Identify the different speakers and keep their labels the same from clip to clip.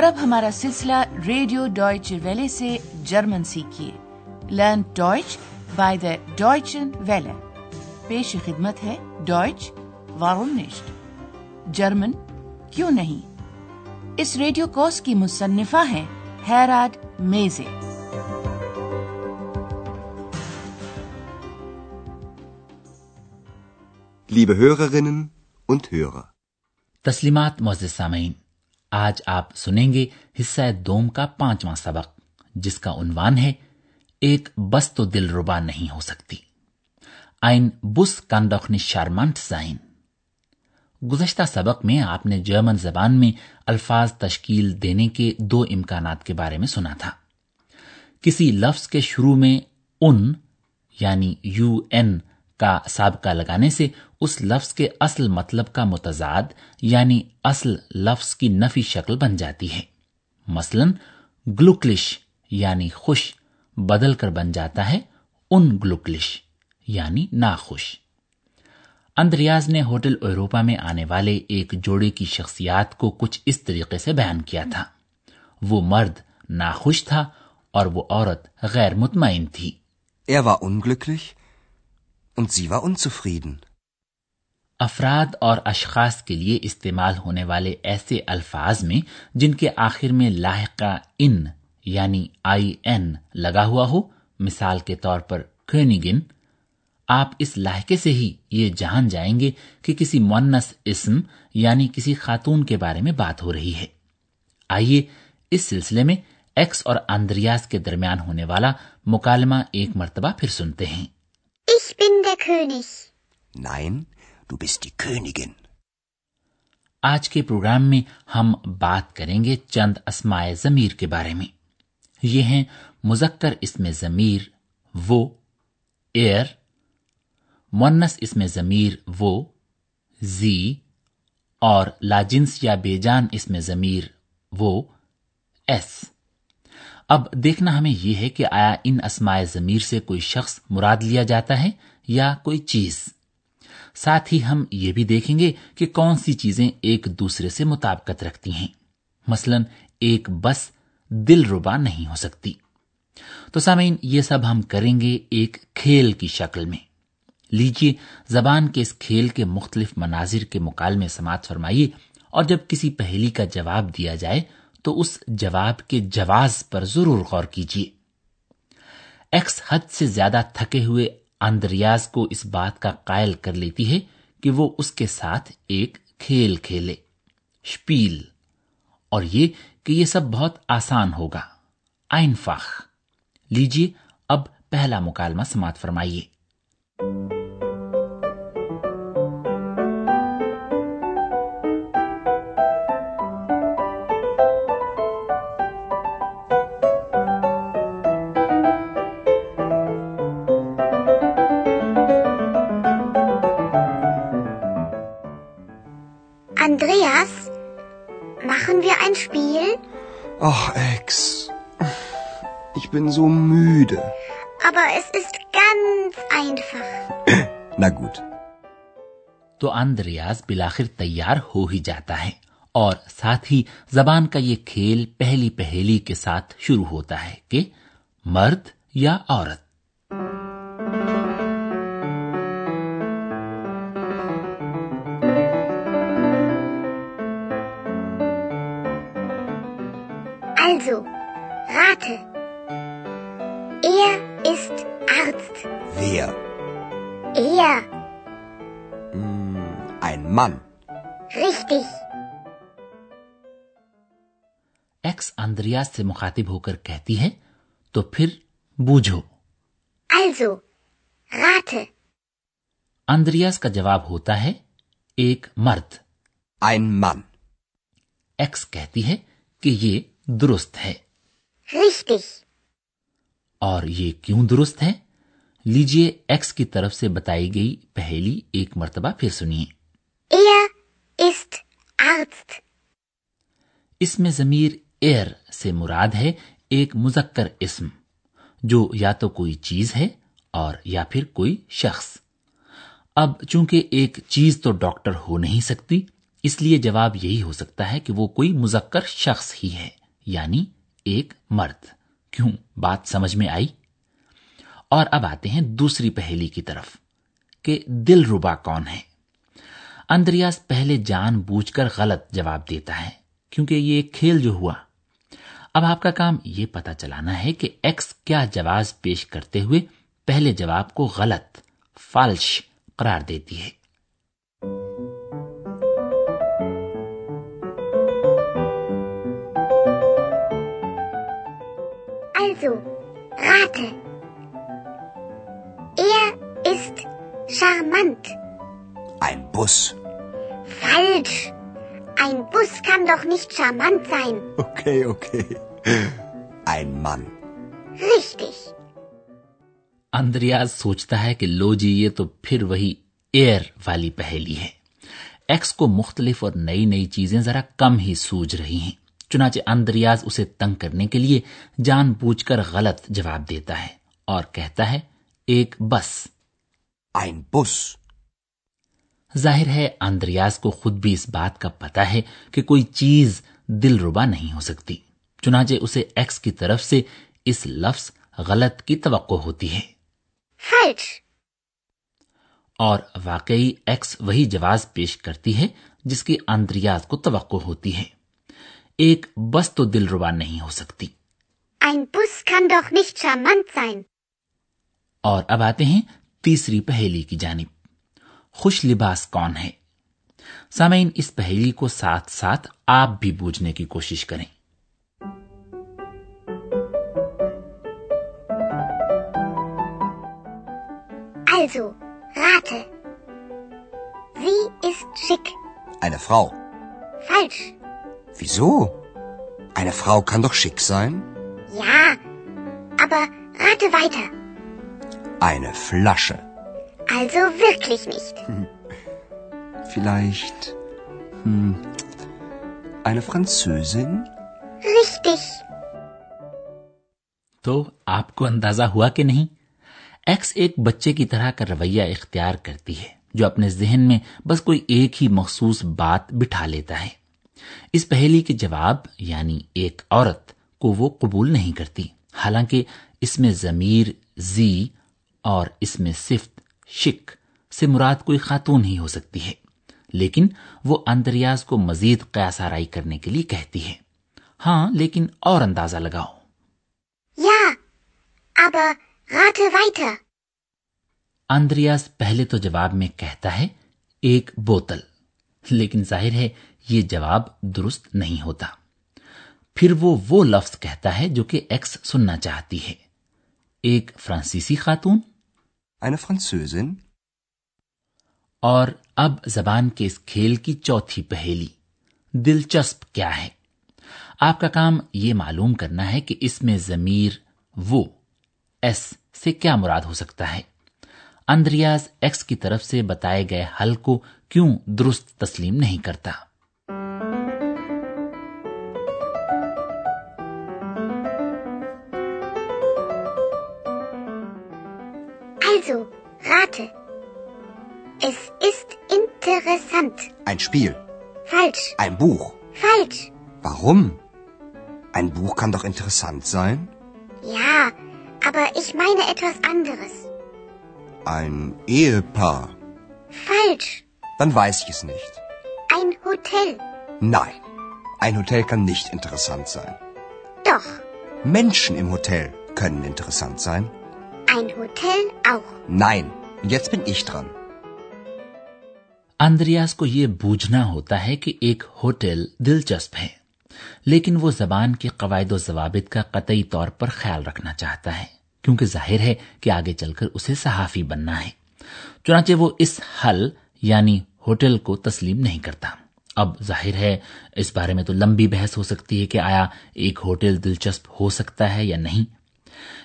Speaker 1: اور اب ہمارا سلسلہ ریڈیو ڈوائچ ویلے سے جرمن سیکھیے۔ Learn Deutsch by the Deutsche ویلے۔ پیش خدمت ہے ڈوائچ وارونشٹ جرمن کیوں نہیں؟ اس ریڈیو کوس کی مصنفہ ہیں ہیراڈ میزے۔
Speaker 2: تسلیمات معزز سامعین۔ آج آپ سنیں گے حصہ دوم کا پانچواں سبق، جس کا عنوان ہے، ایک بس تو دل ربا نہیں ہو سکتی۔ آئن بس کانڈوخنی شارمانٹ سائن گزشتہ سبق میں آپ نے جرمن زبان میں الفاظ تشکیل دینے کے دو امکانات کے بارے میں سنا تھا۔ کسی لفظ کے شروع میں ان یعنی یو این کا سابقہ لگانے سے اس لفظ کے اصل مطلب کا متضاد یعنی اصل لفظ کی نفی شکل بن جاتی ہے۔ مثلا، گلوکلش یعنی خوش بدل کر بن جاتا ہے ان گلوکلش یعنی ناخوش۔ اندریاز نے ہوٹل ایروپا میں آنے والے ایک جوڑے کی شخصیات کو کچھ اس طریقے سے بیان کیا تھا۔ وہ مرد ناخوش تھا اور وہ عورت غیر مطمئن تھی۔
Speaker 3: Er war unglücklich und sie war unzufrieden.
Speaker 2: افراد اور اشخاص کے لیے استعمال ہونے والے ایسے الفاظ میں جن کے آخر میں لاحقہ ان یعنی آئی این لگا ہوا ہو مثال کے طور پر کرنیگن آپ اس لاحقے سے ہی یہ جان جائیں گے کہ کسی مونس اسم یعنی کسی خاتون کے بارے میں بات ہو رہی ہے آئیے اس سلسلے میں ایکس اور آندریاز کے درمیان ہونے والا مکالمہ ایک مرتبہ پھر سنتے ہیں
Speaker 4: ich bin der König.
Speaker 3: Nein, Du bist die Königin.
Speaker 2: آج کے پروگرام میں ہم بات کریں گے چند اسمائے ضمیر کے بارے میں۔ یہ ہیں مذکر اس میں ضمیر، وہ ایئر مونس اس میں ضمیر، وہ، زی، اور لاجنس یا بے جان اس میں ضمیر، وہ، ایس۔ اب دیکھنا ہمیں یہ ہے کہ آیا ان اسمائے ضمیر سے کوئی شخص مراد لیا جاتا ہے یا کوئی چیز؟ ساتھ ہی ہم یہ بھی دیکھیں گے کہ کون سی چیزیں ایک دوسرے سے مطابقت رکھتی ہیں۔ مثلا ایک بس دل ربا نہیں ہو سکتی۔ تو سامعین، یہ سب ہم کریں گے ایک کھیل کی شکل میں۔ لیجیے زبان کے اس کھیل کے مختلف مناظر کے مکالمے سماعت فرمائیے اور جب کسی پہلی کا جواب دیا جائے تو اس جواب کے جواز پر ضرور غور کیجیے ایکس حد سے زیادہ تھکے ہوئے اندریاز کو اس بات کا قائل کر لیتی ہے کہ وہ اس کے ساتھ ایک کھیل کھیلے، شپیل۔ اور یہ کہ یہ سب بہت آسان ہوگا۔ آئین فاخ۔ لیجیے اب پہلا مکالمہ سماعت فرمائیے۔
Speaker 3: Ach, Ex. Ich bin so müde.
Speaker 4: Aber es ist ganz einfach.
Speaker 3: Na gut.
Speaker 2: تو اندریاز بلاخر تیار ہو ہی جاتا ہے اور ساتھ ہی زبان کا یہ کھیل پہلی پہلی کے ساتھ شروع ہوتا ہے کہ مرد یا عورت
Speaker 4: Wer? Er.
Speaker 3: Mm, ein Mann.
Speaker 4: Richtig.
Speaker 2: ایکس اندریاز سے مخاطب ہو کر کہتی ہے تو پھر بوجھو
Speaker 4: الزو رات
Speaker 2: کا جواب ہوتا ہے ایک مرد
Speaker 3: Ein Mann.
Speaker 2: ایکس کہتی ہے کہ یہ درست ہے
Speaker 4: Richtig.
Speaker 2: اور یہ کیوں درست ہے لیجیے ایکس کی طرف سے بتائی گئی پہلی ایک مرتبہ پھر سنیے۔ اس میں ضمیر ایئر سے مراد ہے ایک مذکر اسم جو یا تو کوئی چیز ہے اور یا پھر کوئی شخص۔ اب چونکہ ایک چیز تو ڈاکٹر ہو نہیں سکتی اس لیے جواب یہی ہو سکتا ہے کہ وہ کوئی مذکر شخص ہی ہے یعنی ایک مرد۔ کیوں؟ بات سمجھ میں آئی؟ اور اب آتے ہیں دوسری پہلی کی طرف، کہ دل ربا کون ہے؟ اندریاز پہلے جان بوجھ کر غلط جواب دیتا ہے، کیونکہ یہ ایک کھیل جو ہوا۔ اب آپ کا کام یہ پتا چلانا ہے کہ ایکس کیا جواز پیش کرتے ہوئے پہلے جواب کو غلط، فالش قرار دیتی ہے۔
Speaker 4: also.
Speaker 3: Bus.
Speaker 4: Falsch. Ein Bus kann doch nicht charmant sein.
Speaker 3: Okay, okay. Ein Mann.
Speaker 4: Richtig.
Speaker 2: Andreas سوچتا ہے کہ لو جی یہ تو پھر وہی ایئر والی پہیلی ہے ایکس کو مختلف اور نئی نئی چیزیں ذرا کم ہی سوج رہی ہیں چنانچہ اندریاز اسے تنگ کرنے کے لیے جان بوجھ کر غلط جواب دیتا ہے اور کہتا ہے ایک بس
Speaker 3: بس
Speaker 2: ظاہر ہے آندریاز کو خود بھی اس بات کا پتا ہے کہ کوئی چیز دل ربا نہیں ہو سکتی۔ چنانچہ اسے ایکس کی طرف سے اس لفظ غلط کی توقع ہوتی ہے۔
Speaker 4: Falsch.
Speaker 2: اور واقعی ایکس وہی جواز پیش کرتی ہے جس کی آندریاز کو توقع ہوتی ہے۔ ایک بس تو دل ربا نہیں ہو سکتی۔
Speaker 4: Ein Bus kann doch nicht charmant sein.
Speaker 2: اور اب آتے ہیں تیسری پہیلی کی جانب۔ خوش لباس کون ہے سامعین اس پہیلی کو ساتھ ساتھ آپ بھی بوجھنے کی کوشش کریں
Speaker 4: Also, rate. Sie ist schick.
Speaker 3: Eine Frau.
Speaker 4: Falsch.
Speaker 3: Wieso? Eine Frau kann doch schick sein.
Speaker 4: Ja, aber rate weiter.
Speaker 3: Eine Flasche.
Speaker 4: Also wirklich nicht.
Speaker 3: Vielleicht hm, eine Französin?
Speaker 4: Richtig.
Speaker 2: تو آپ کو اندازہ ہوا کہ نہیں ایکس ایک بچے کی طرح کا رویہ اختیار کرتی ہے جو اپنے ذہن میں بس کوئی ایک ہی مخصوص بات بٹھا لیتا ہے اس پہلی کے جواب یعنی ایک عورت کو وہ قبول نہیں کرتی حالانکہ اس میں ضمیر زی اور اس میں صفت شک سے مراد کوئی خاتون ہی ہو سکتی ہے لیکن وہ اندریاز کو مزید قیاس آرائی کرنے کے لیے کہتی ہے۔ ہاں لیکن اور اندازہ لگاؤ۔
Speaker 4: یا
Speaker 2: اندریاز پہلے تو جواب میں کہتا ہے ایک بوتل۔ لیکن ظاہر ہے یہ جواب درست نہیں ہوتا۔ پھر وہ وہ لفظ کہتا ہے جو کہ ایکس سننا چاہتی ہے۔ ایک فرانسیسی خاتون
Speaker 3: eine Französin?
Speaker 2: اور اب زبان کے اس کھیل کی چوتھی پہیلی۔ دلچسپ کیا ہے؟ آپ کا کام یہ معلوم کرنا ہے کہ اس میں ضمیر وہ، ایس سے کیا مراد ہو سکتا ہے؟ اندریاز ایکس کی طرف سے بتائے گئے حل کو کیوں درست تسلیم نہیں کرتا؟
Speaker 4: Also, rate. Es ist interessant.
Speaker 3: Ein Spiel.
Speaker 4: Falsch.
Speaker 3: Ein Buch.
Speaker 4: Falsch.
Speaker 3: Warum? Ein Buch kann doch interessant sein.
Speaker 4: Ja, aber ich meine etwas anderes.
Speaker 3: Ein Ehepaar.
Speaker 4: Falsch.
Speaker 3: Dann weiß ich es nicht.
Speaker 4: Ein Hotel.
Speaker 3: Nein. Ein Hotel kann nicht interessant sein.
Speaker 4: Doch.
Speaker 3: Menschen im Hotel können interessant sein.
Speaker 4: ein Hotel auch.
Speaker 3: Nein, jetzt bin ich dran.
Speaker 2: Andreas کو یہ بوجھنا ہوتا ہے کہ ایک hotel دلچسپ ہے لیکن وہ زبان کے قواعد و ضوابط کا قطعی طور پر خیال رکھنا چاہتا ہے کیونکہ ظاہر ہے کہ آگے چل کر اسے صحافی بننا ہے چنانچہ وہ اس حل یعنی ہوٹل کو تسلیم نہیں کرتا اب ظاہر ہے اس بارے میں تو لمبی بحث ہو سکتی ہے کہ آیا ایک ہوٹل دلچسپ ہو سکتا ہے یا نہیں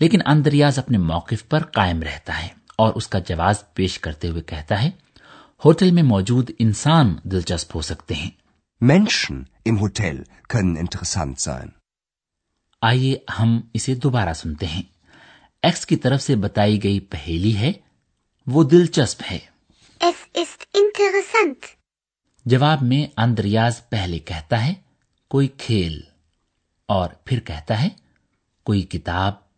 Speaker 2: لیکن اندریاز اپنے موقف پر قائم رہتا ہے اور اس کا جواز پیش کرتے ہوئے کہتا ہے ہوٹل میں موجود انسان دلچسپ ہو سکتے ہیں۔
Speaker 3: Menschen im Hotel können interessant sein.
Speaker 2: آئیے ہم اسے دوبارہ سنتے ہیں۔ ایکس کی طرف سے بتائی گئی پہیلی ہے وہ دلچسپ ہے۔
Speaker 4: Es ist interessant.
Speaker 2: جواب میں اندریاز پہلے کہتا ہے کوئی کھیل۔ اور پھر کہتا ہے کوئی کتاب۔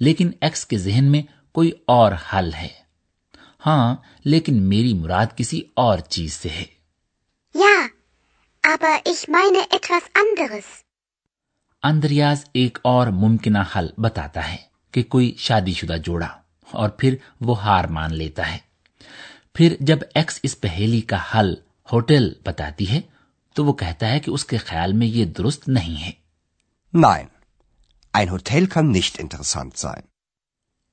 Speaker 2: لیکن ایکس کے ذہن میں کوئی اور حل ہے۔ ہاں لیکن میری مراد کسی اور چیز سے ہے۔
Speaker 4: یا
Speaker 2: اندریاز ایک اور ممکنہ حل بتاتا ہے کہ کوئی شادی شدہ جوڑا اور پھر وہ ہار مان لیتا ہے۔ پھر جب ایکس اس پہیلی کا حل ہوٹل بتاتی ہے تو وہ کہتا ہے کہ اس کے خیال میں یہ درست نہیں ہے۔
Speaker 3: نائن۔ Ein Hotel kann nicht interessant sein.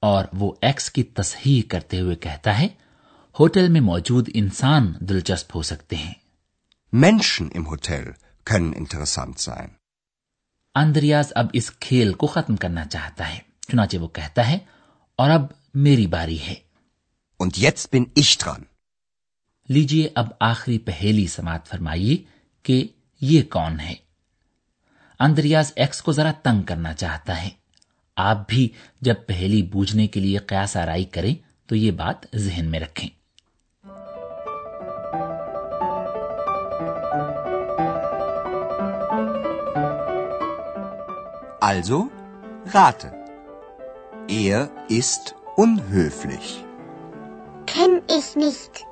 Speaker 2: اور وہ ایکس کی تصحیح کرتے ہوئے کہتا ہے ہوٹل میں موجود انسان دلچسپ ہو سکتے ہیں
Speaker 3: Menschen im Hotel können interessant sein.
Speaker 2: Andreas اب اس کھیل کو ختم کرنا چاہتا ہے چنانچہ وہ کہتا ہے اور اب میری باری ہے
Speaker 3: Und jetzt bin ich dran.
Speaker 2: لیجیے اب آخری پہیلی سماعت فرمائیے کہ یہ کون ہے اندریاز ایکس کو ذرا تنگ کرنا چاہتا ہے آپ بھی جب پہلی بوجھنے کے لیے قیاس آرائی کریں تو یہ بات ذہن میں رکھیں
Speaker 3: Also, rate. Er ist unhöflich.
Speaker 4: Kenn ich nicht.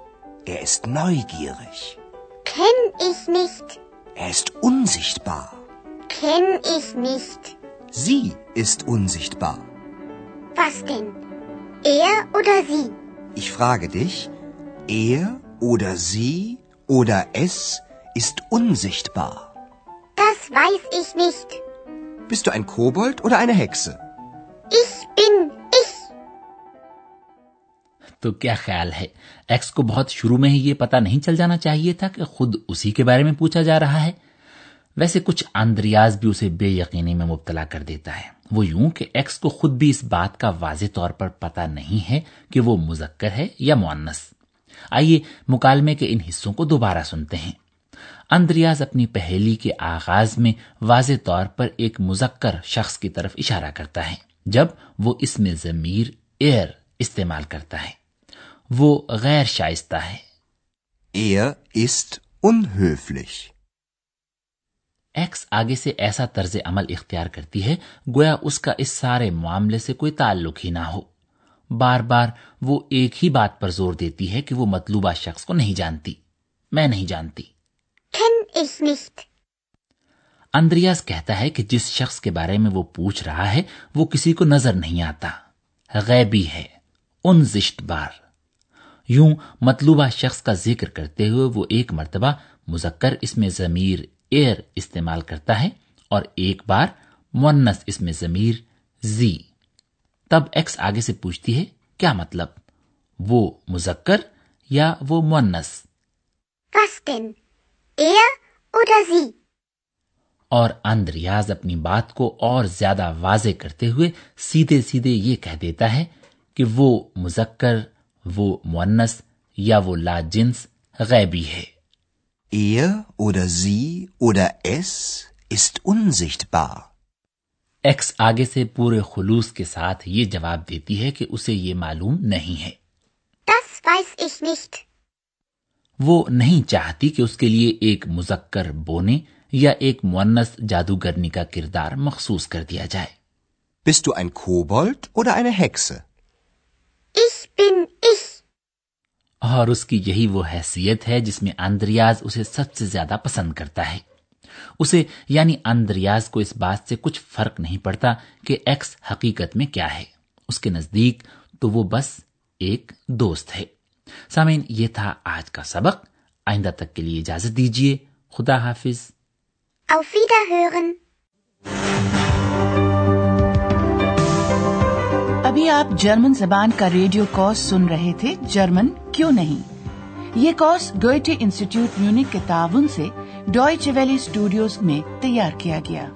Speaker 3: Er ist neugierig.
Speaker 4: Kenn ich nicht.
Speaker 3: Er ist unsichtbar.
Speaker 4: kenne ich nicht.
Speaker 3: Sie ist unsichtbar.
Speaker 4: Was denn? Er oder sie?
Speaker 3: Ich frage dich, er oder sie oder es ist unsichtbar.
Speaker 4: Das weiß ich nicht.
Speaker 3: Bist du ein Kobold oder eine Hexe?
Speaker 4: Ich bin ich.
Speaker 2: تو کیا خیال ہے x کو بہت شروع میں ہی یہ پتہ نہیں چل جانا چاہیے تھا کہ خود اسی کے بارے میں پوچھا جا رہا ہے ویسے کچھ اندریاز بھی اسے بے یقینی میں مبتلا کر دیتا ہے۔ وہ یوں کہ ایکس کو خود بھی اس بات کا واضح طور پر پتا نہیں ہے کہ وہ مذکر ہے یا مونس آئیے مکالمے کے ان حصوں کو دوبارہ سنتے ہیں۔ اندریاز اپنی پہیلی کے آغاز میں واضح طور پر ایک مذکر شخص کی طرف اشارہ کرتا ہے، جب وہ اس میں ضمیر ایئر استعمال کرتا ہے۔ وہ غیر شائستہ ہے۔
Speaker 3: Ist unhöflich.
Speaker 2: ایکس آگے سے ایسا طرز عمل اختیار کرتی ہے گویا اس کا اس سارے معاملے سے کوئی تعلق ہی نہ ہو۔ بار بار وہ ایک ہی بات پر زور دیتی ہے کہ وہ مطلوبہ شخص کو نہیں جانتی۔ میں نہیں جانتی۔ اندریاز کہتا ہے کہ جس شخص کے بارے میں وہ پوچھ رہا ہے وہ کسی کو نظر نہیں آتا۔ غیبی ہے۔ ان زشت بار۔ یوں مطلوبہ شخص کا ذکر کرتے ہوئے وہ ایک مرتبہ مذکر اس میں ضمیر ایئر استعمال کرتا ہے اور ایک بار مونس اس میں ضمیر زی۔ تب ایکس آگے سے پوچھتی ہے کیا مطلب؟ وہ مذکر یا وہ مونس؟ اور اندریاز اپنی بات کو اور زیادہ واضح کرتے ہوئے سیدھے سیدھے یہ کہہ دیتا ہے کہ وہ مذکر وہ مونس یا وہ لا جنس غیبی ہے۔
Speaker 3: Er oder sie oder es ist unsichtbar.
Speaker 2: ایکس آگے سے پورے خلوص کے ساتھ یہ جواب دیتی ہے کہ اسے یہ معلوم نہیں ہے
Speaker 4: das weiß ich nicht.
Speaker 2: وہ نہیں چاہتی کہ اس کے لیے ایک مذکر بونے یا ایک مونس جادوگرنی کا کردار مخصوص کر دیا جائے
Speaker 3: Bist du ein Kobold oder eine Hexe?
Speaker 2: اور اس کی یہی وہ حیثیت ہے جس میں اندریاز اسے سب سے زیادہ پسند کرتا ہے۔ اسے یعنی اندریاز کو اس بات سے کچھ فرق نہیں پڑتا کہ ایکس حقیقت میں کیا ہے۔ اس کے نزدیک تو وہ بس ایک دوست ہے۔ سامعین، یہ تھا آج کا سبق۔ آئندہ تک کے لیے اجازت دیجیے خدا حافظ۔
Speaker 1: ابھی آپ جرمن زبان کا ریڈیو کورس سن رہے تھے، جرمن کیوں نہیں؟ یہ کورس گوئٹے انسٹیٹیوٹ میونک کے تعاون سے ڈوئچ ویلی اسٹوڈیوز میں تیار کیا گیا۔